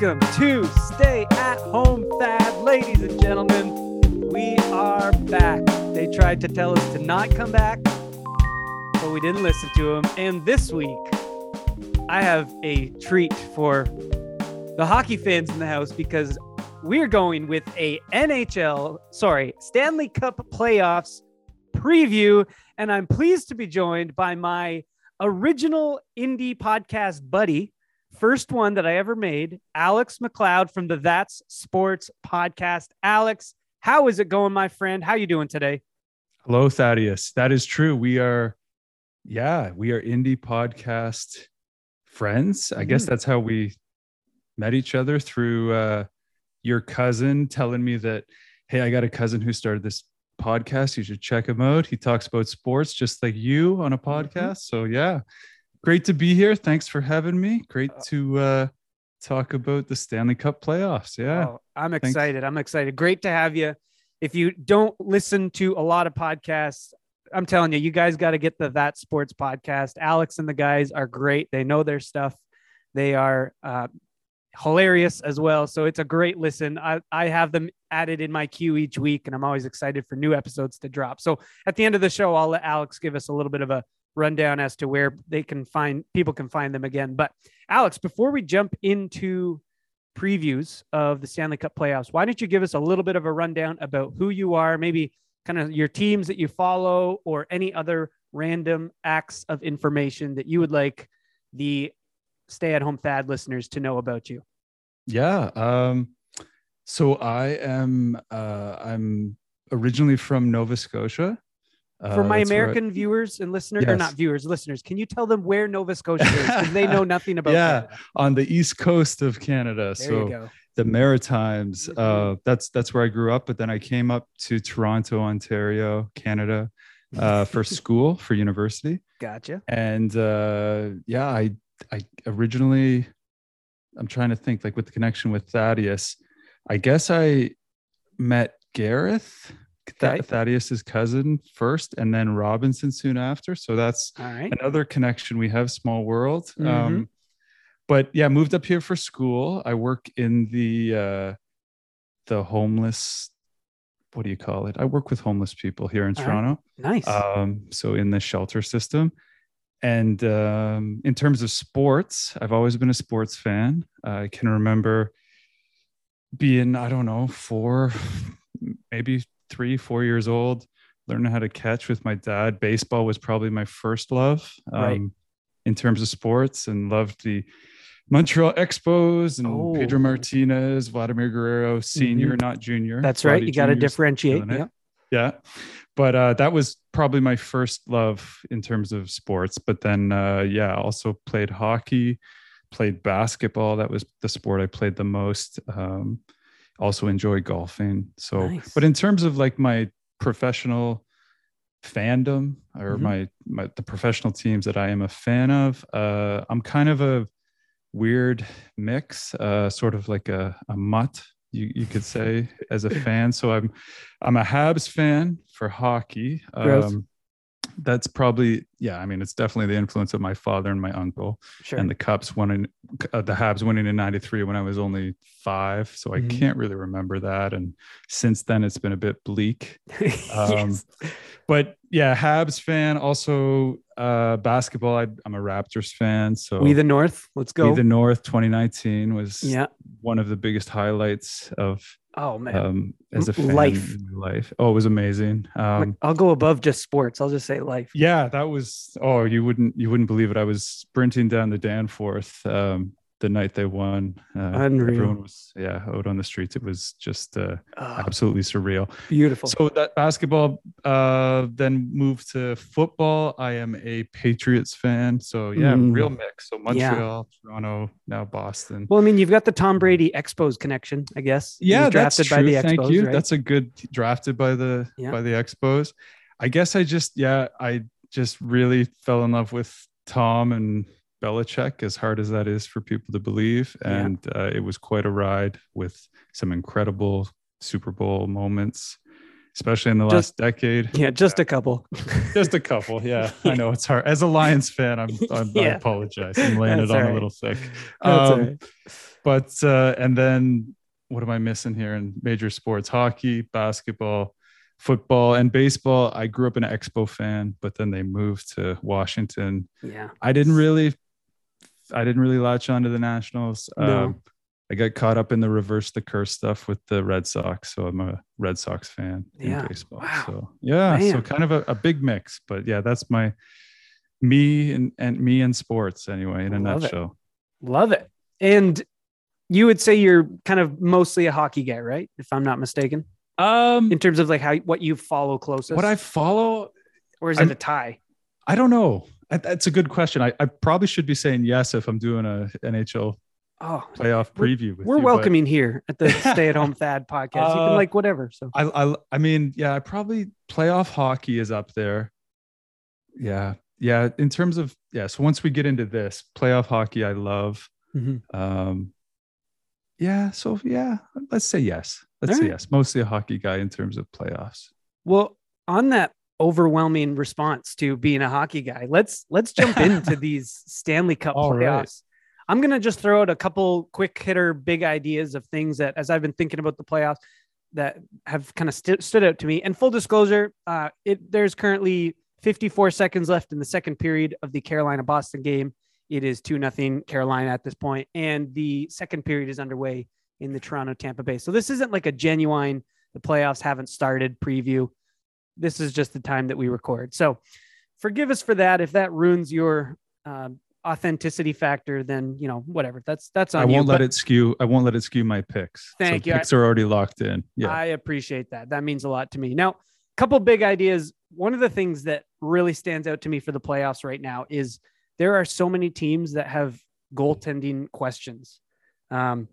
Welcome to Stay at Home Thad, ladies and gentlemen. We are back. They tried to tell us to not come back, but we didn't listen to them. And this week, I have a treat for the hockey fans in the house because we're going with a NHL, sorry, Stanley Cup playoffs preview. And I'm pleased to be joined by my original indie podcast buddy, first one that I ever made, Alex MacLeod from the That's Sports podcast. Alex, how is it going, my friend? How you doing today? Hello, Thaddeus. That is true. We are, yeah, we are indie podcast friends. I guess Mhm. that's how we met each other through uh, your cousin telling me that, hey, I got a cousin who started this podcast. You should check him out. He talks about sports just like you on a podcast. So, yeah, great to be here. Thanks for having me. Great to uh, talk about the Stanley Cup playoffs. Yeah. Oh, I'm Thanks. excited. I'm excited. Great to have you. If you don't listen to a lot of podcasts, I'm telling you, you guys got to get the That Sports podcast. Alex and the guys are great. They know their stuff. They are uh, hilarious as well. So it's a great listen. I, I have them added in my queue each week, and I'm always excited for new episodes to drop. So at the end of the show, I'll let Alex give us a little bit of a rundown as to where they can find people can find them again. But Alex, before we jump into previews of the Stanley Cup playoffs, why don't you give us a little bit of a rundown about who you are, maybe kind of your teams that you follow, or any other random acts of information that you would like the stay at home Thad listeners to know about you? Yeah. Um, so I am uh, I'm originally from Nova Scotia. For Uh, my where I- American viewers and listeners, or Yes. not viewers, listeners, can you tell them where Nova Scotia is? Because they know nothing about Yeah. Canada. on the east coast of Canada. There so you go. the Maritimes. Uh, that's that's where I grew up. But then I came up to Toronto, Ontario, Canada, uh, for school for university. Gotcha. And uh, yeah, I I originally I'm trying to think like with the connection with Thaddeus. I guess I met Gareth, Okay. Thaddeus's cousin first, and then Robinson soon after. So that's right. another connection we have small world Mhm. um but yeah moved up here for school i work in the uh the homeless what do you call it i work with homeless people here in All right. toronto Nice. um so in the shelter system and um in terms of sports i've always been a sports fan i can remember being i don't know four maybe three four years old learning how to catch with my dad baseball was probably my first love um, Right. in terms of sports and loved the montreal expos and Oh. pedro martinez vladimir guerrero senior not junior That's right. Vladdy You got to differentiate. Yeah. yeah but uh, that was probably my first love in terms of sports but then uh, yeah also played hockey played basketball that was the sport i played the most um, also enjoy golfing so Nice. but in terms of like my professional fandom or Mhm. my, my the professional teams that i am a fan of uh, i'm kind of a weird mix uh, sort of like a, a mutt you, you could say as a fan so i'm i'm a habs fan for hockey um, that's probably yeah i mean it's definitely the influence of my father and my uncle Sure. and the Cups winning, uh, the Habs winning in '93 when I was only five, so I Mhm. can't really remember that. And since then, it's been a bit bleak. Um, Yes. But yeah, Habs fan. Also, uh, basketball. I, I'm a Raptors fan. So We the North. Let's We go. the North 2019 was yeah. one of the biggest highlights of Oh man. um, as a fan life. life. Oh, it was amazing. Um, I'll go above just sports. I'll just say life. yeah that was oh you wouldn't you wouldn't believe it i was sprinting down the danforth um the night they won uh, Unreal. everyone was yeah out on the streets it was just uh, Oh, absolutely surreal beautiful. so that basketball uh then moved to football i am a patriots fan so yeah Mm. real mix so Yeah. montreal toronto now boston well, I mean, you've got the Tom Brady Expos connection, I guess. Yeah was that's drafted true. by the thank Expos, you right? that's a good drafted by the Yeah. by the expos i guess i just yeah i just really fell in love with tom and Belichick, as hard as that is for people to believe. Yeah. And uh, it was quite a ride with some incredible Super Bowl moments. especially in the Just- last decade. Yeah, just a couple. Just a couple. Yeah, I know it's hard. As a Lions fan, I'm, I'm I apologize. I'm laying That's it on all a little thick. Um, right. But uh, and then what am I missing here in major sports? Hockey, basketball, football, and baseball. I grew up an Expo fan, but then they moved to Washington. Yeah. I didn't really, I didn't really latch onto the Nationals. No. Um, I got caught up in the reverse the curse stuff with the Red Sox, so I'm a Red Sox fan Yeah. in baseball. Wow. So yeah, so kind of a, a big mix, but yeah, that's my me and and me and sports anyway in a Love it. nutshell. Love it. And you would say you're kind of mostly a hockey guy, right? If I'm not mistaken, Um, in terms of like how what you follow closest. what I follow, or is I'm- it a tie? I don't know. That's a good question. I, I probably should be saying yes if I'm doing a NHL Oh, playoff preview. With we're you, but welcoming here at the Stay at Home Thad podcast. you can Uh, like whatever. So I, I I mean, yeah, I probably playoff hockey is up there. Yeah, yeah. In terms of yeah, so once we get into this playoff hockey, I love. Mhm. Um, yeah, so yeah, let's say yes. Let's All say right. yes. Mostly a hockey guy in terms of playoffs. Well, on that overwhelming response to being a hockey guy, let's let's jump into these Stanley Cup All right. playoffs. I'm gonna just throw out a couple quick hitter, big ideas of things that, as I've been thinking about the playoffs, that have kind of st- stood out to me. And full disclosure, uh, it there's currently 54 seconds left in the second period of the Carolina Boston game. It is two nothing Carolina at this point, and the second period is underway in the Toronto Tampa Bay. So this isn't like a genuine the playoffs haven't started preview. This is just the time that we record. So forgive us for that. If that ruins your um, authenticity factor, then you know whatever. That's that's on I won't you. let it skew. I won't let it skew my picks. Thank so you. Picks are already locked in. Yeah. I appreciate that. That means a lot to me. Now, a couple big ideas. One of the things that really stands out to me for the playoffs right now is there are so many teams that have goaltending questions. Um,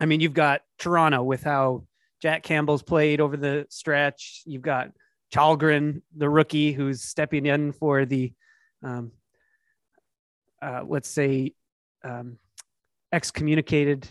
I mean, you've got Toronto with how Jack Campbell's played over the stretch. You've got Källgren, the rookie, who's stepping in for the, um, uh, let's say, um, excommunicated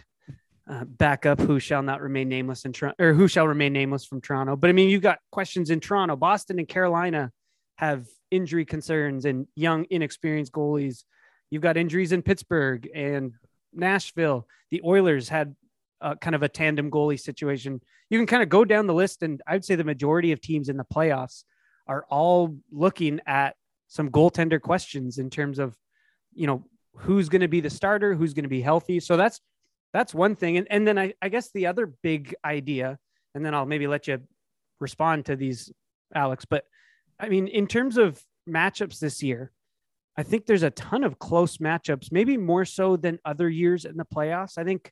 uh, backup who shall not remain nameless in Toronto or who shall remain nameless from Toronto. But I mean, you've got questions in Toronto, Boston, and Carolina have injury concerns and young, inexperienced goalies. You've got injuries in Pittsburgh and Nashville. The Oilers had uh, kind of a tandem goalie situation. You can kind of go down the list, and I'd say the majority of teams in the playoffs are all looking at some goaltender questions in terms of, you know, who's going to be the starter, who's going to be healthy. So that's that's one thing. And and then I, I guess the other big idea, and then I'll maybe let you respond to these, Alex. But I mean, in terms of matchups this year, I think there's a ton of close matchups, maybe more so than other years in the playoffs. I think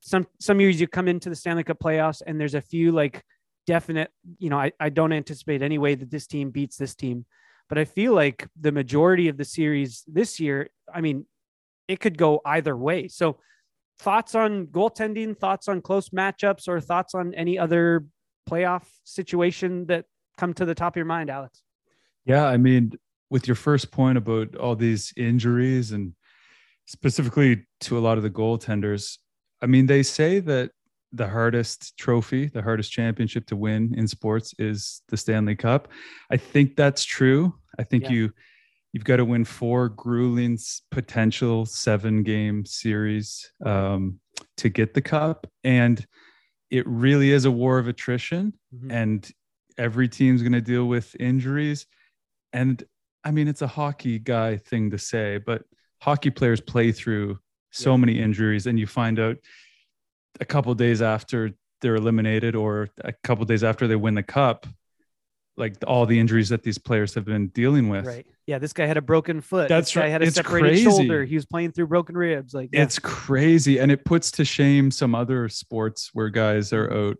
some some years you come into the Stanley Cup playoffs and there's a few like definite, you know, I, I don't anticipate any way that this team beats this team. But I feel like the majority of the series this year, I mean, it could go either way. So thoughts on goaltending, thoughts on close matchups, or thoughts on any other playoff situation that come to the top of your mind, Alex? Yeah, I mean, with your first point about all these injuries and specifically to a lot of the goaltenders, I mean, they say that the hardest trophy, the hardest championship to win in sports is the Stanley Cup. I think that's true. I think Yeah. you you've got to win four grueling potential seven game series um, to get the cup, and it really is a war of attrition Mhm. and every team's going to deal with injuries. And I mean, it's a hockey guy thing to say, but hockey players play through so Yeah. many injuries, and you find out a couple days after they're eliminated or a couple days after they win the cup, like all the injuries that these players have been dealing with. Right. Yeah. This guy had a broken foot. That's this guy right. had a It's separated crazy. shoulder. He was playing through broken ribs. Like, yeah. It's crazy. And it puts to shame some other sports where guys are out.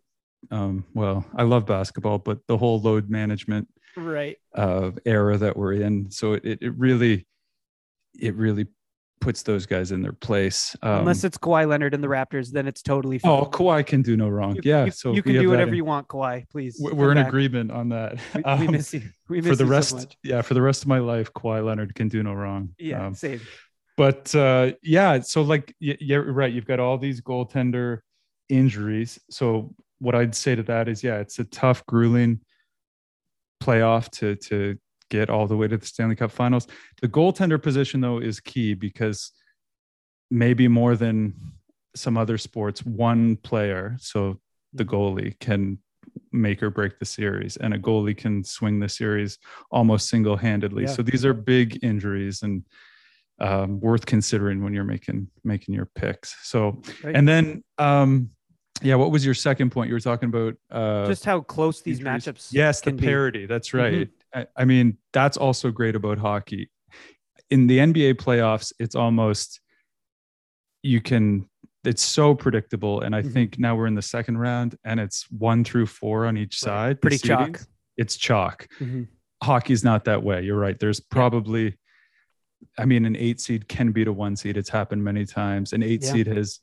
Um, well, I love basketball, but the whole load management right. uh, era that we're in. So it, it really, it really puts those guys in their place. Um, Unless it's Kawhi Leonard and the Raptors, then it's totally fine. oh, Kawhi can do no wrong. You, yeah. you, so you can do whatever in- you want, Kawhi. Please. we- We're in back. agreement on that. We, we Um, miss you. We miss for the you so rest, much. yeah, for the rest of my life, Kawhi Leonard can do no wrong. Yeah. Um, same. but uh, yeah, so like yeah, right. You've got all these goaltender injuries. So what I'd say to that is, yeah, it's a tough, grueling playoff to to get all the way to the Stanley Cup Finals. The goaltender position though is key because maybe more than some other sports, one player, so the goalie can make or break the series and a goalie can swing the series almost single-handedly. Yeah. So these are big injuries and um, worth considering when you're making making your picks. So Right. and then um yeah, what was your second point? You were talking about uh Just how close these injuries. matchups. Yes, the can be. Mm-hmm. parity. That's right. I, I mean, that's also great about hockey. In the NBA playoffs, it's almost you can. It's so predictable, and I Mhm. think now we're in the second round, and it's one through four on each Right. side. the Pretty chalk. It's chalk. Mhm. Hockey's not that way. You're right. There's probably, I mean, an eight seed can beat a one seed. It's happened many times. An eight Yeah. seed has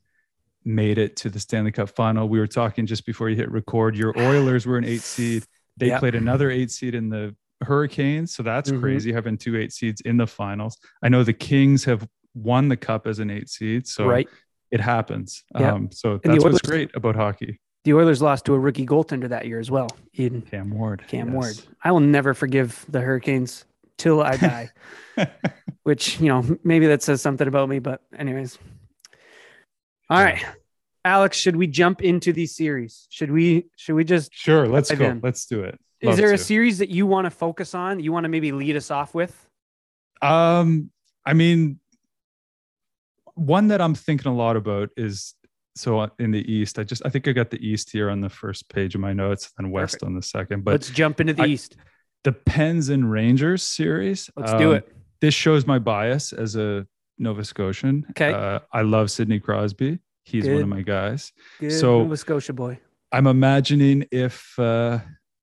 made it to the Stanley Cup final. We were talking just before you hit record. Your Oilers were an eight seed. They Yep. played another eight seed in the Hurricanes. So that's Mhm. crazy having two eight seeds in the finals. I know the Kings have won the cup as an eight seed. So right. it happens. Yep. Um, so that's what's great about hockey. The Oilers lost to a rookie goaltender that year as well, Eden. Cam Ward. Cam yes. Ward. I will never forgive the Hurricanes till I die. Which you know maybe that says something about me, but anyways. All Yeah. right, Alex, should we jump into these series? Should we? Should we just? Sure, let's go. in. Let's do it. Is Love there a series that you want to focus on? You want to maybe lead us off with? Um, I mean, one that I'm thinking a lot about is so in the East. I just I think I got the East here on the first page of my notes, and West Perfect. on the second. But Let's jump into the I- East. the Pens and Rangers series. Let's do um, it. This shows my bias as a Nova Scotian. Okay. Uh, I love Sidney Crosby. He's one of my guys. Good so- Nova Scotia boy. I'm imagining if uh,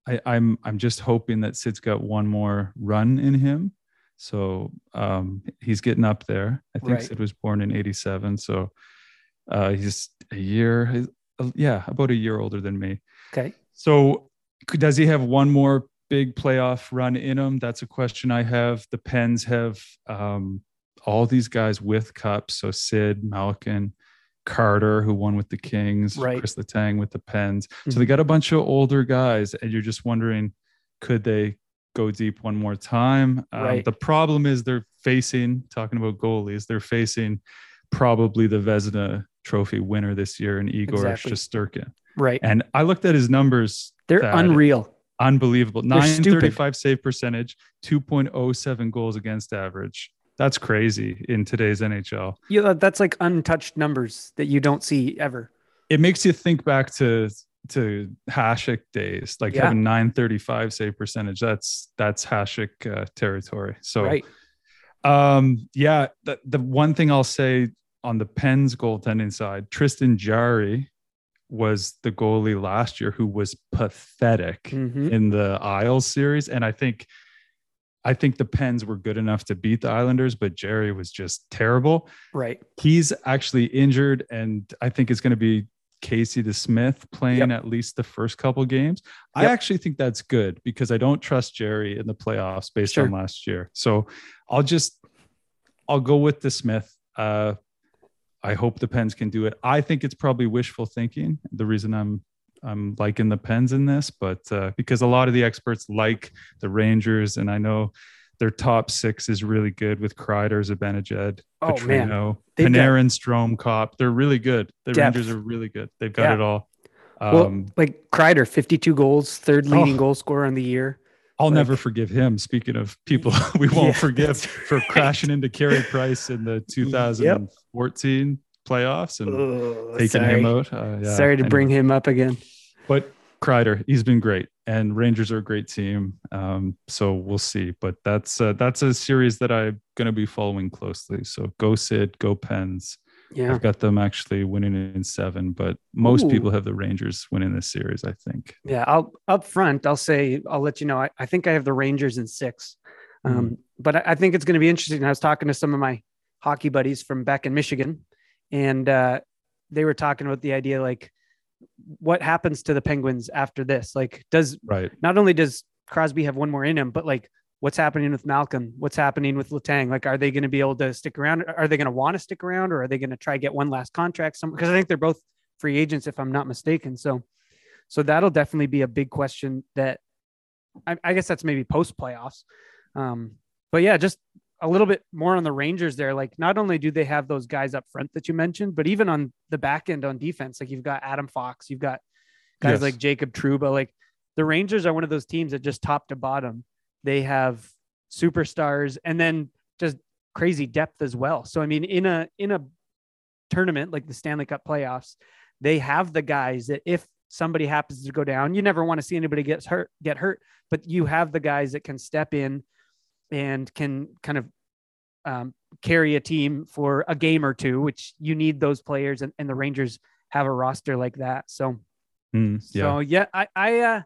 I, I'm I'm just hoping that Sid's got one more run in him. So um, he's getting up there. I think Right. Sid was born in '87, so uh, he's a year, uh, yeah, about a year older than me. Okay. So does he have one more big playoff run in him? That's a question I have. The Pens have um, all these guys with cups. So Sid, Malkin, Carter, who won with the Kings, Right. Chris Letang with the Pens. So Mhm. they got a bunch of older guys, and you're just wondering, could they go deep one more time? Um, The problem is they're facing, talking about goalies, they're facing probably the Vezina Trophy winner this year in Igor Exactly. Shesterkin. Right. And I looked at his numbers They're that- unreal. unbelievable. They're 935 save percentage, 2.07 goals against average. That's crazy in today's NHL. Yeah, that's like untouched numbers that you don't see ever. It makes you think back to to Hasek days, like Yeah. having 935 save percentage. That's that's Hasek uh, territory. So right. um yeah, the, the one thing I'll say on the Pens goaltending side, Tristan Jarry was the goalie last year who was pathetic. Mhm. in the Isles series, and I think I think the Pens were good enough to beat the Islanders, but Jarry was just terrible. Right. He's actually injured, and I think it's going to be Casey DeSmith playing Yep. at least the first couple games. I actually think that's good because I don't trust Jarry in the playoffs based on last year. So I'll just I'll go with DeSmith. Uh, I hope the Pens can do it. I think it's probably wishful thinking. The reason I'm I'm liking the Pens in this, but uh, because a lot of the experts like the Rangers, and I know their top six is really good with Kreider, Zibanejad, Oh. Petrino, Panarin, Strome, Copp. They're really good. The Depth. Rangers are really good. They've got Yeah. it all. Well, Um, like Kreider, 52 goals, third leading Oh. goal scorer on the year. I'll like- never forgive him. Speaking of people we won't Yeah, forgive that's for crashing into Carey Price in the 2014 playoffs and Ugh, taking sorry. him out. Uh, yeah, sorry to anyway. bring him up again. But Kreider, he's been great, and Rangers are a great team. Um, so we'll see. But that's uh, that's a series that I'm going to be following closely. So go Sid, go Pens. Yeah. I've got them actually winning in seven, but most Ooh. people have the Rangers winning this series. I think. Yeah. I'll up front, I'll say, I'll let you know. I, I think I have the Rangers in six. Hmm. Um, But I, I think it's going to be interesting. I was talking to some of my hockey buddies from back in Michigan, and uh, they were talking about the idea like, what happens to the Penguins after this? Like, does Right. not only does Crosby have one more in him, but like what's happening with Malkin? What's happening with Letang? Like, are they going to be able to stick around? Are they going to want to stick around or are they going to try to get one last contract somewhere? Because I think they're both free agents, if I'm not mistaken. So, so that'll definitely be a big question that I, I guess that's maybe post playoffs. Um, but yeah, just a little bit more on the Rangers there. Like, not only do they have those guys up front that you mentioned, but even on the back end on defense, like you've got Adam Fox, you've got guys Yes. like Jacob Trouba. Like the Rangers are one of those teams that just top to bottom, they have superstars and then just crazy depth as well. So I mean, in a in a tournament like the Stanley Cup playoffs, they have the guys that if somebody happens to go down, you never want to see anybody get hurt, get hurt, but you have the guys that can step in and can kind of um, carry a team for a game or two, which you need those players, and, and the Rangers have a roster like that. So, Mm, yeah. so yeah, I, I, uh,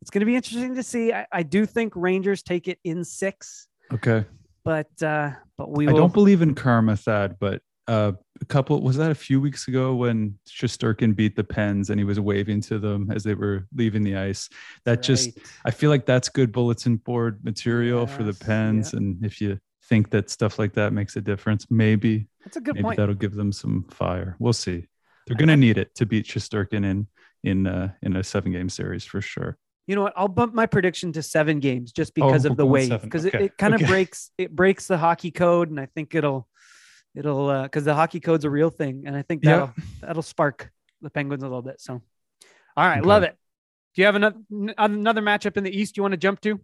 it's going to be interesting to see. I, I do think Rangers take it in six, okay. but, uh, but we I don't believe in karma, Thad, but uh, a couple was that a few weeks ago when Shesterkin beat the Pens and he was waving to them as they were leaving the ice. That just I feel like that's good bulletin board material for the Yes, Pens, and if you think that stuff like that makes a difference, maybe that's a good maybe point. that'll give them some fire. We'll see. They're gonna need it to beat Shesterkin in in uh, in a seven game series for sure. You know what? I'll bump my prediction to seven games just Oh, because we'll of the wave, because Okay, it, it kind of okay. breaks it breaks the hockey code, and I think it'll it'll uh because the hockey code's a real thing, and I think that'll that'll spark the Penguins a little bit. So, all right, Okay. love it. Do you have another another matchup in the East you want to jump to?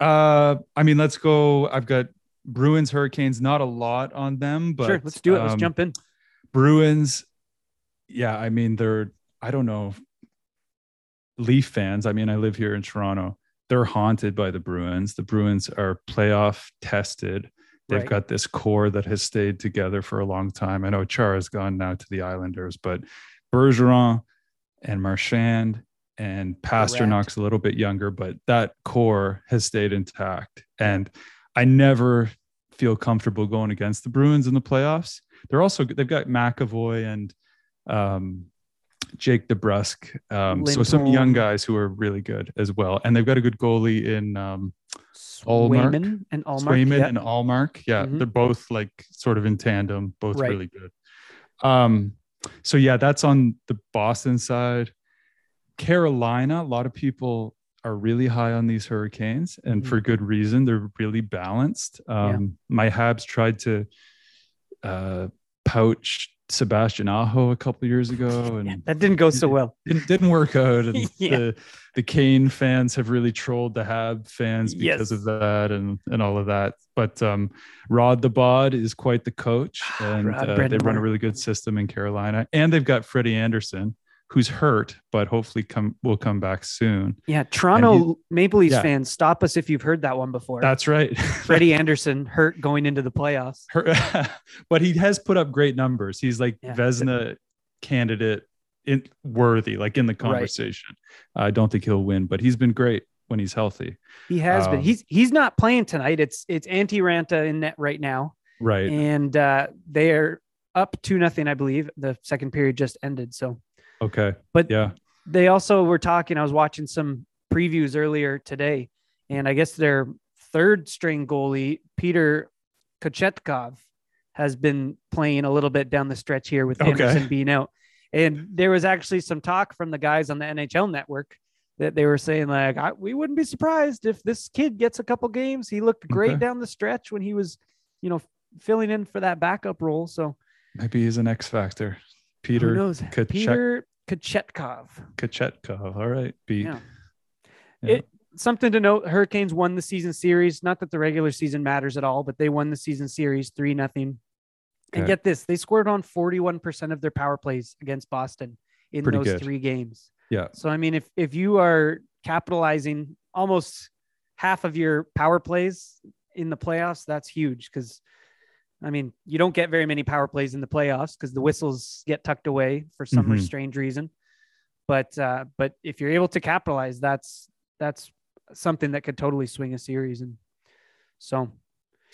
Uh, I mean, let's go. I've got Bruins, Hurricanes. Not a lot on them, but sure, let's do it. Let's um, jump in. Bruins, yeah, I mean, they're, I don't know, Leaf fans. I mean, I live here in Toronto. They're haunted by the Bruins. The Bruins are playoff tested. They've Right. got this core that has stayed together for a long time. I know Char has gone now to the Islanders, but Bergeron and Marchand and Pastrnak's a little bit younger, but that core has stayed intact. And I never feel comfortable going against the Bruins in the playoffs. They're also they've got McAvoy and um, Jake DeBrusk, um, so some young guys who are really good as well, and they've got a good goalie in um, Ullmark, Swayman and Ullmark. Swayman yeah. and Ullmark. Yeah, Mhm. they're both like sort of in tandem, both Right. really good. Um, so yeah, that's on the Boston side. Carolina, a lot of people are really high on these Hurricanes, and Mhm. for good reason. They're really balanced. Um, My Habs tried to uh, pouch Sebastian Aho a couple years ago, and Yeah, that didn't go so well. didn't, didn't work out. And Yeah. the, the Kane fans have really trolled the Hab fans because Yes. of that and, and all of that. But um, Rod the Bod is quite the coach, and uh, they run a really good system in Carolina. And they've got Freddie Andersen, who's hurt, but hopefully come will come back soon. Yeah, Toronto Maple Leafs yeah. fans, stop us if you've heard that one before. That's right. Freddie Andersen hurt going into the playoffs. But he has put up great numbers. He's like Yeah. Vezina candidate in worthy, like in the conversation. I don't think he'll win, but he's been great when he's healthy. He has been. Um, He's he's not playing tonight. It's it's Antti Raanta in net right now, Right. and uh, they're up two nothing, I believe. The second period just ended. So, Okay. but Yeah. they also were talking. I was watching some previews earlier today, and I guess their third string goalie Peter Kochetkov has been playing a little bit down the stretch here with Okay. Andersen being out. And there was actually some talk from the guys on the NHL network that they were saying like I, we wouldn't be surprised if this kid gets a couple games. He looked great Okay. down the stretch when he was, you know, filling in for that backup role. So Maybe he's an X factor. Who Peter knows? Kachek- Peter Kochetkov. Kachetkov. All right. Beat. Yeah. Yeah. It, something to note: Hurricanes won the season series. Not that the regular season matters at all, but they won the season series three nothing. And get this: they scored on forty-one percent of their power plays against Boston in Pretty those good. three games. Yeah. So I mean, if if you are capitalizing almost half of your power plays in the playoffs, that's huge because. I mean, you don't get very many power plays in the playoffs because the whistles get tucked away for some Mhm. strange reason. But uh, but if you're able to capitalize, that's that's something that could totally swing a series. And so,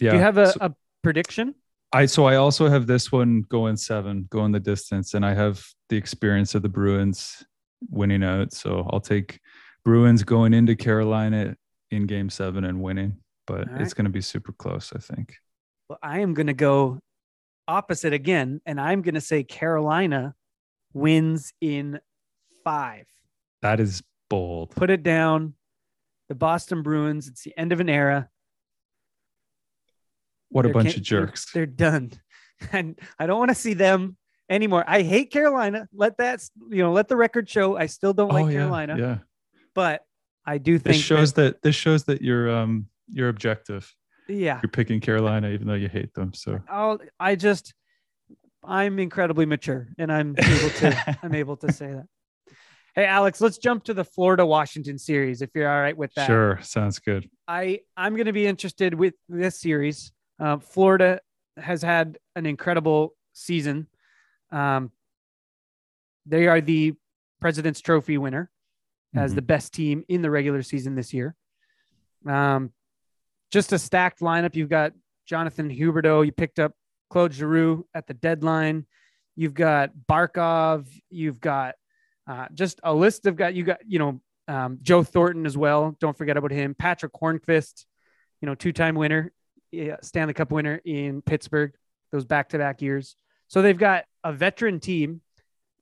Yeah. do you have a, So- a prediction? I so I also have this one going seven, going the distance, and I have the experience of the Bruins winning out. So I'll take Bruins going into Carolina in game seven and winning. But All it's going to be super close, I think. Well, I am going to go opposite again, and I'm going to say Carolina wins in five. That is bold. Put it down. the Boston Bruins. It's the end of an era. What a They're bunch of jerks. They're, they're done, and I don't want to see them anymore. I hate Carolina. Let that you know. Let the record show. I still don't like oh, yeah, Carolina, Yeah. but I do think This shows that, this shows that you're um you're objective. Yeah. You're picking Carolina even though you hate them. So I'll. I just. I'm incredibly mature, and I'm able to. I'm able to say that. Hey, Alex, let's jump to the Florida Washington series if you're all right with that. sure, sounds good. I I'm going to be interested with this series. Uh, Florida has had an incredible season. Um, they are the President's Trophy winner as Mhm. the best team in the regular season this year. Um, just a stacked lineup. You've got Jonathan Huberdeau. You picked up Claude Giroux at the deadline. You've got Barkov. You've got uh, just a list of guys. You got you know um, Joe Thornton as well. Don't forget about him. Patrick Hornqvist, you know, two-time winner, yeah, Stanley Cup winner in Pittsburgh, those back-to-back years. So they've got a veteran team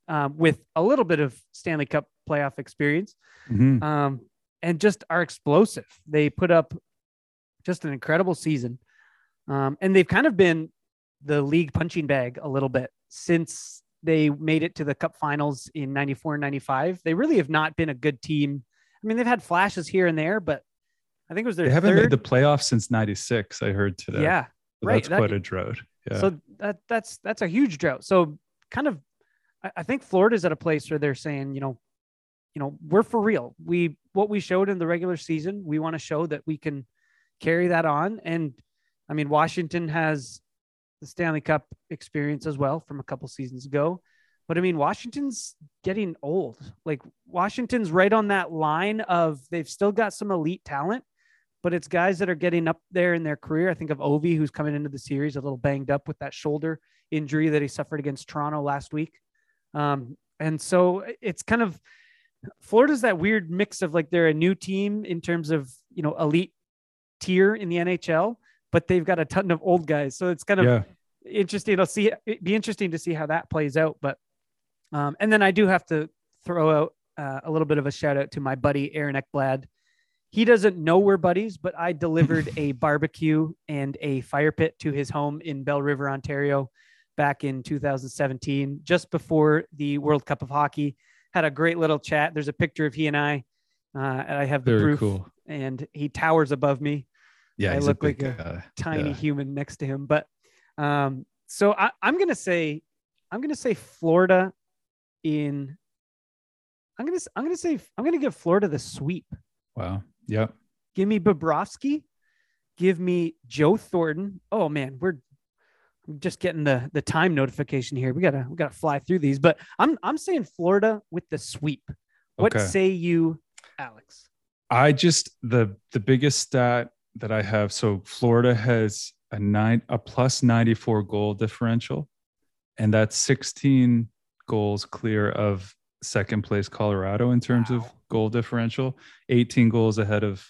um, with a little bit of Stanley Cup playoff experience, Mhm. um, and just are explosive. They put up just an incredible season, um, and they've kind of been the league punching bag a little bit since they made it to the cup finals in 94 and 95 they really have not been a good team i mean they've had flashes here and there but i think it was their They haven't third made the playoffs since '96. I heard today. yeah So right, That's that- quite a drought. Yeah. so that that's that's a huge drought so kind of I, I think florida's at a place where they're saying you know you know we're for real we what we showed in the regular season we want to show that we can carry that on and i mean washington has the stanley cup experience as well from a couple seasons ago but i mean washington's getting old like washington's right on that line of they've still got some elite talent but it's guys that are getting up there in their career. I think of Ovi, who's coming into the series a little banged up with that shoulder injury that he suffered against Toronto last week. Um, and so it's kind of Florida's that weird mix of like they're a new team in terms of you know elite tier in the NHL, but they've got a ton of old guys. So it's kind of yeah. interesting. It'll see it'd be interesting to see how that plays out. But um, and then I do have to throw out uh, a little bit of a shout out to my buddy Aaron Ekblad. He doesn't know we're buddies, but I delivered a barbecue and a fire pit to his home in Belle River, Ontario, back in 2017, just before the World Cup of Hockey. Had a great little chat. There's a picture of he and I. Uh, and I have the Very proof, cool. And he towers above me Yeah, I look a big like guy. tiny Yeah. human next to him. But um, so I, I'm gonna say I'm gonna say Florida in I'm gonna I'm gonna say I'm gonna give Florida the sweep. Wow. Yep. Give me Bobrovsky, give me Joe Thornton. Oh man, we're I'm just getting the the time notification here. We gotta we gotta fly through these, but I'm I'm saying Florida with the sweep. What Okay. say you, Alex? I just the the biggest stat that I have. So Florida has a nine a plus 94 goal differential, and that's 16 goals clear of second place Colorado in terms of goal differential, 18 goals ahead of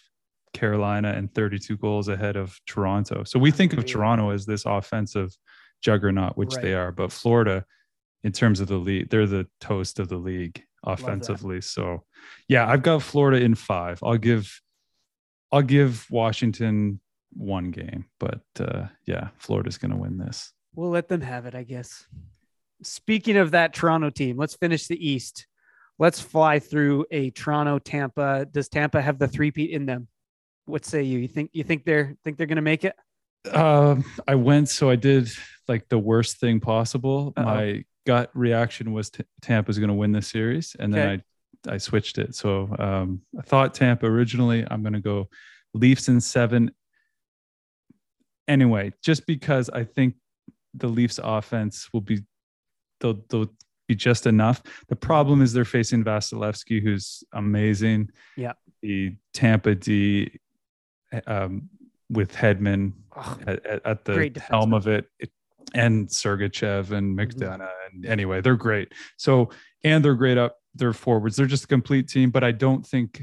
Carolina and 32 goals ahead of Toronto. So we think of Toronto as this offensive juggernaut, which they are, but Florida, in terms of the league, they're the toast of the league. Offensively. So yeah, I've got Florida in five. I'll give I'll give Washington one game, but uh yeah, Florida's gonna win this. We'll let them have it, I guess. Speaking of that Toronto team, let's finish the East. Let's fly through a Toronto Tampa. Does Tampa have the three-peat in them? What say you? You think you think they're think they're gonna make it? Um, I went, so I did like the worst thing possible. Uh-oh. My gut reaction was t- Tampa's going to win this series, and then I I switched it. So um, I thought Tampa originally. I'm going to go Leafs in seven. Anyway, just because I think the Leafs offense will be they'll they'll be just enough. The problem is they're facing Vasilevskiy, who's amazing. Yeah. The Tampa D um, with Hedman at, at the helm of it, it- and Sergachev and. McDonagh. And anyway, they're great. So, and they're great up their forwards. They're just a complete team, but I don't think,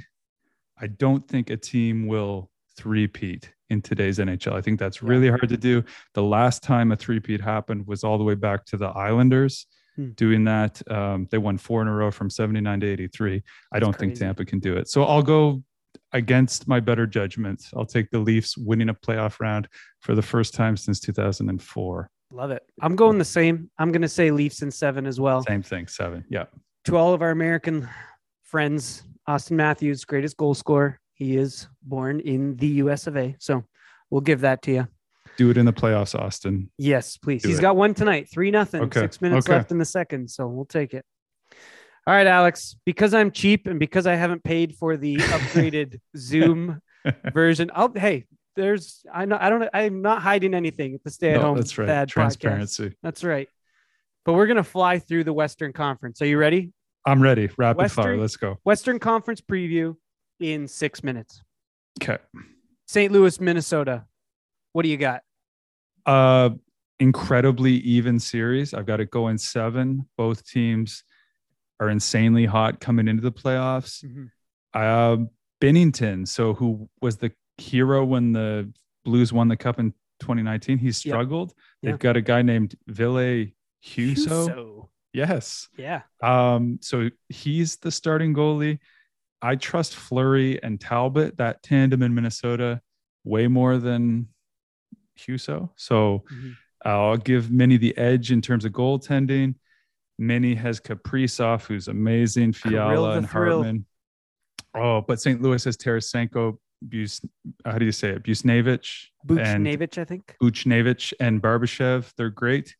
I don't think a team will three-peat in today's NHL. I think that's really hard to do. The last time a three-peat happened was all the way back to the Islanders Hmm. doing that. Um, they won four in a row from 79 to 83. I don't think. Tampa can do it. So I'll go, against my better judgment, I'll take the Leafs winning a playoff round for the first time since 2004. Love it. I'm going the same. I'm going to say Leafs in seven as well. Same thing, seven. Yeah. To all of our American friends, Auston Matthews, greatest goal scorer. He is born in the US of A. So we'll give that to you. Do it in the playoffs, Auston. Yes, please. Do He's it. got one tonight, three nothing. Okay, Six minutes okay. left in the second, so we'll take it. All right, Alex. Because I'm cheap and because I haven't paid for the upgraded Zoom version, I'll hey, there's I know I don't I'm not hiding anything at the stay at No, home. that's right. Dad podcast. Transparency. That's right. But we're gonna fly through the Western Conference. Are you ready? I'm ready. Rapid fire. Let's go. Western Conference preview in six minutes. Okay. St. Louis, Minnesota. What do you got? Uh, incredibly even series. I've got it going seven. Both teams are insanely hot coming into the playoffs. Uh, Binnington, so who was the hero when the Blues won the cup in 2019? He struggled. Yeah. They've got a guy named Ville Husso. Husso. Yes. Yeah. Um, so he's the starting goalie. I trust Fleury and Talbot, that tandem in Minnesota, way more than Husso. So Mhm. I'll give Minnie the edge in terms of goaltending. Minnie has Kaprizov, who's amazing, Fiala and. Hartman. Oh, but St. Louis has Tarasenko, Bus, how do you say it? Busnevich and Buchnevich, I think. Buchnevich and Barbashev. They're great.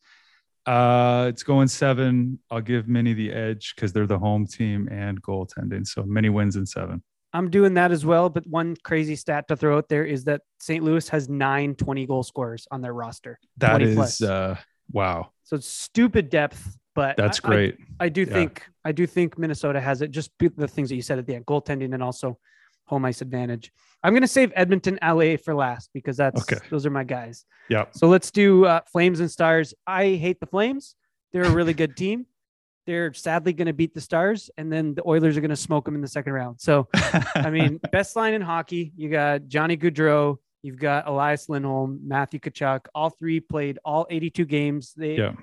Uh, it's going seven. I'll give Mini the edge because they're the home team and goaltending. So Mini wins in seven. I'm doing that as well. But one crazy stat to throw out there is that St. Louis has nine 20 goal scorers on their roster. That is 20 uh, wow. So it's stupid depth, but That's I- I- great. I, do Yeah. think I do think Minnesota has it. Just the things that you said at the end, goaltending and also home ice advantage. I'm going to save Edmonton, LA for last because that's Okay. those are my guys. yeah. So let's do uh, Flames and Stars. I hate the Flames. They're a really good team. They're sadly going to beat the Stars, and then the Oilers are going to smoke them in the second round. So I mean, best line in hockey. You got Johnny Gaudreau. You've got Elias Lindholm, Matthew Tkachuk. All three played all 82 games. They Yeah.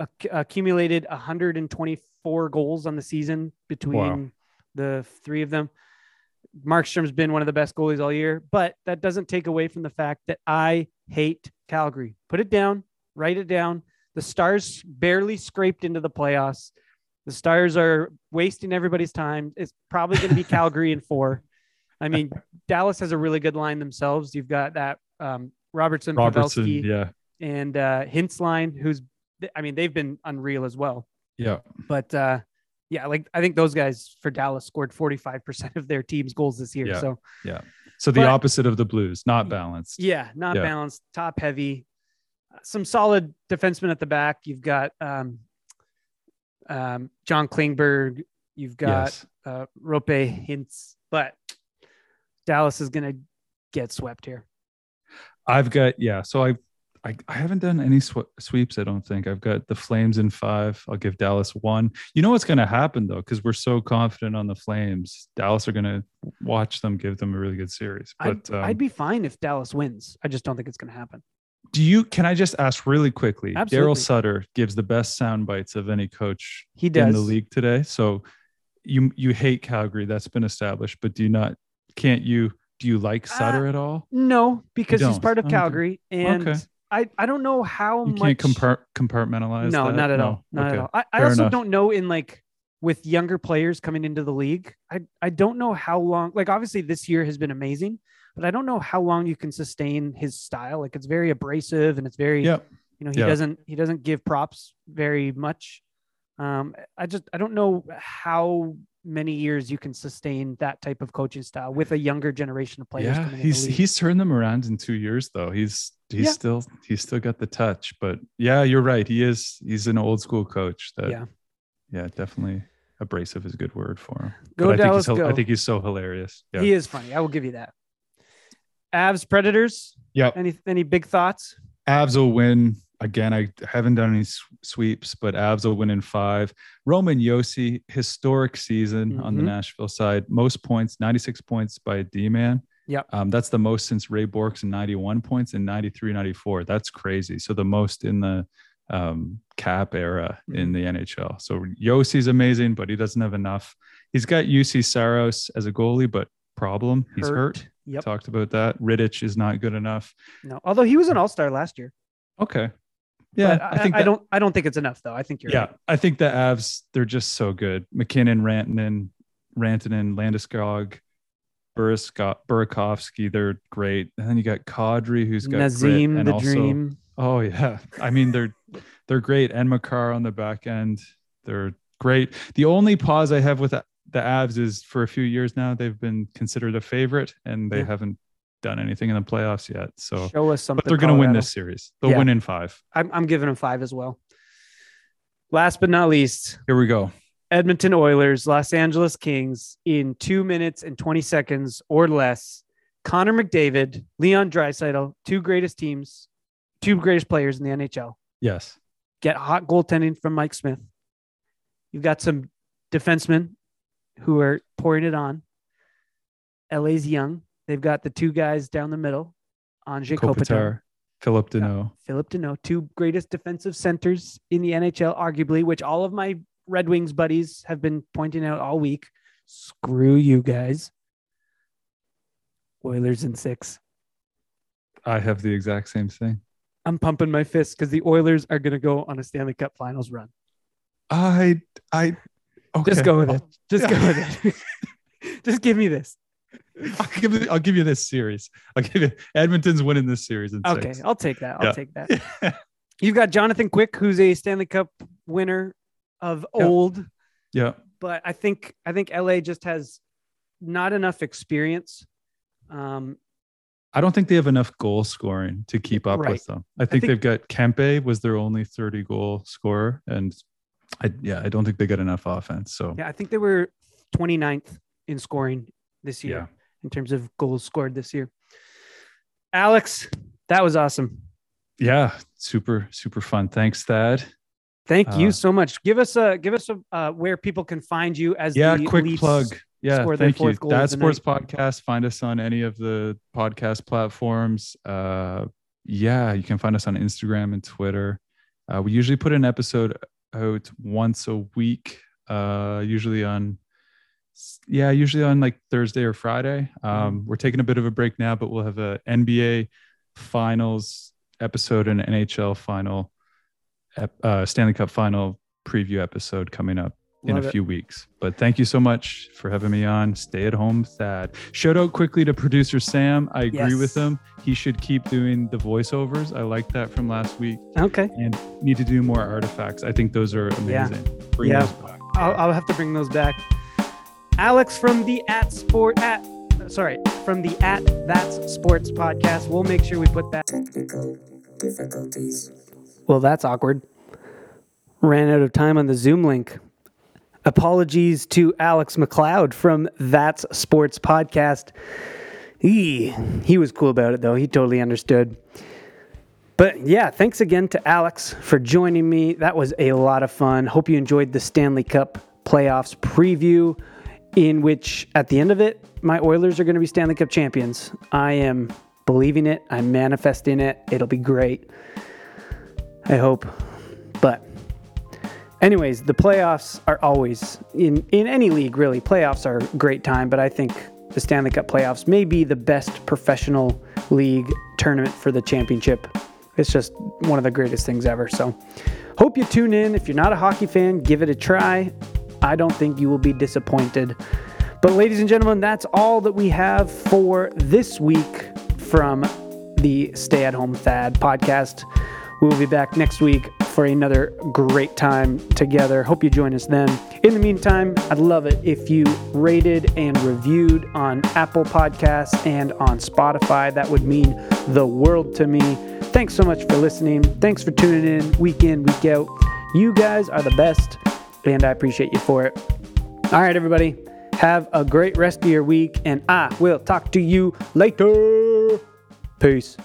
acc- accumulated 124 goals on the season between Wow. the three of them. Markstrom's been one of the best goalies all year, but that doesn't take away from the fact that I hate Calgary. Put it down, write it down. The Stars barely scraped into the playoffs. The Stars are wasting everybody's time. It's probably going to be Calgary in four. I mean, Dallas has a really good line themselves. You've got that um, Robertson, Robertson. Pavelski, Yeah. and uh, Hintz line, who's, I mean, they've been unreal as well. Yeah. But uh, yeah, like I think those guys for Dallas scored 45% of their team's goals this year. Yeah. So yeah. So the But- opposite of the Blues, not balanced. yeah, not Yeah. balanced, top heavy, some solid defensemen at the back. You've got um, um, John Klingberg, you've got Yes. uh, Roope Hintz, but Dallas is going to get swept here. I've got yeah. So I I, I haven't done any sw- sweeps. I don't think I've got the Flames in five. I'll give Dallas one. You know what's going to happen though, because we're so confident on the Flames. Dallas are going to watch them, give them a really good series. I'd, But um, I'd be fine if Dallas wins. I just don't think it's going to happen. do you? Can I just ask really quickly? Daryl Sutter gives the best sound bites of any coach He in the league today. So you you hate Calgary. That's been established. But do you not? Can't you? Do you like Uh, Sutter at all? No, because he's part of Okay. Calgary, and Okay. I, I don't know how You much. can't compart- compartmentalize. no, that? not at No? all. Not Okay. at all. I, I also enough. don't know in like with younger players coming into the league. I I don't know how long. Like obviously this year has been amazing, but I don't know how long you can sustain his style. Like it's very abrasive and it's very Yep. you know he Yeah. doesn't he doesn't give props very much. Um, I just I don't know how many years you can sustain that type of coaching style with a younger generation of players. Yeah, he's he's turned them around in two years though. He's he's Yeah. still he's still got the touch. But yeah, you're right. He is he's an old school coach. That Yeah. yeah, definitely abrasive is a good word for him. Go but I think he's, hil- I think he's so hilarious. Yeah. He is funny. I will give you that. Avs Predators. Yeah. Any any big thoughts? Avs will win again. I haven't done any sweeps, but Avs will win in five. Roman Josi, historic season on the Mhm. Nashville side. Most points, 96 points by a D man. Yep. Um, that's the most since Ray Bourque's in 91 points in 93, 94. That's crazy. So the most in the um, cap era in the NHL. So Josi's amazing, but he doesn't have enough. He's got Juuse Saros as a goalie, but problem. He's hurt. Yep. Talked about that. Rittich is not good enough. No, although he was an All Star last year. Okay. Yeah, But I think I, that- don't. I don't think it's enough though. I think you're Yeah, right. I think the Avs they're just so good. MacKinnon, Rantanen, Rantanen, Landeskog, Burasko- Burakovsky, they're great. And then you got Kadri, who's got Nazem, and the also, dream. Oh yeah, I mean they're they're great. And Makar on the back end, they're great. The only pause I have with the the Avs is for a few years now they've been considered a favorite, and they Yeah. haven't done anything in the playoffs yet. So, Show us something. but they're going to win this series. They'll Yeah. win in five. I'm, I'm giving them five as well. Last but not least, Here we go. Edmonton Oilers, Los Angeles Kings in two minutes and 20 seconds or less. Connor McDavid, Leon Draisaitl, two greatest teams, two greatest players in the NHL. Yes. Get hot goaltending from Mike Smith. You've got some defensemen who are pouring it on. LA's young. They've got the two guys down the middle, Anze Kopitar, Kopitar, Phillip Danault. Phillip Danault, two greatest defensive centers in the NHL, arguably, which all of my Red Wings buddies have been pointing out all week. Screw you guys. Oilers in six. I have the exact same thing. I'm pumping my fist because the Oilers are going to go on a Stanley Cup Finals run. I I okay. Just go with it. Just go with it. Just give me this. I'll give you, I'll give you this series. I'll give you Edmonton's winning this series in Okay, six. I'll take that. I'll Yeah. take that. You've got Jonathan Quick, who's a Stanley Cup winner of Yeah. old, yeah. but I think I think LA just has not enough experience. Um, I don't think they have enough goal scoring to keep up Right. with them. I think, think- they've got Kempe was their only 30 goal scorer. And I yeah, I don't think they got enough offense. So yeah, I think they were 29th in scoring this year yeah. in terms of goals scored this year. Alex, that was awesome. Yeah. Super, super fun. Thanks, Thad. Thank you Uh, so much. Give us a give us a uh, where people can find you as Yeah, the quick Leafs plug. Yeah, score their thank you. That Sports Podcast. Find us on any of the podcast platforms. Uh, yeah, you can find us on Instagram and Twitter. Uh, we usually put an episode out once a week. Uh, usually on, yeah, usually on like Thursday or Friday. Mm-hmm. Um, we're taking a bit of a break now, but we'll have a NBA Finals episode and NHL Final, uh, Stanley Cup Final preview episode coming up in Love a it. few weeks. But thank you so much for having me on. Stay at home, Thad. Shout out quickly to producer Sam. I agree with him. He should keep doing the voiceovers. I like that from last week Okay. and need to do more artifacts. I think those are Yeah. amazing. Bring Yeah. those back. I'll, I'll have to bring those back. Alex from the at sport at sorry from the at that's sports podcast. We'll make sure we put that. Technical difficulties. Well, that's awkward. Ran out of time on the Zoom link. Apologies to Alex MacLeod from That's Sports Podcast. He, he was cool about it, though. He totally understood. But yeah, thanks again to Alex for joining me. That was a lot of fun. Hope you enjoyed the Stanley Cup playoffs preview, in which at the end of it, my Oilers are going to be Stanley Cup champions. I am believing it, I'm manifesting it. It'll be great. I hope. But anyways, the playoffs are always in in any league really. Playoffs are a great time, but I think the Stanley Cup playoffs may be the best professional league tournament for the championship. It's just one of the greatest things ever. So, hope you tune in. If you're not a hockey fan, give it a try. I don't think you will be disappointed. But, ladies and gentlemen, that's all that we have for this week from the Stay at Home Thad podcast. We will be back next week for another great time together. Hope you join us then. In the meantime, I'd love it if you rated and reviewed on Apple Podcasts and on Spotify. That would mean the world to me. Thanks so much for listening. Thanks for tuning in week in, week out. You guys are the best, and I appreciate you for it. All right, everybody. Have a great rest of your week, and I will talk to you later. Peace.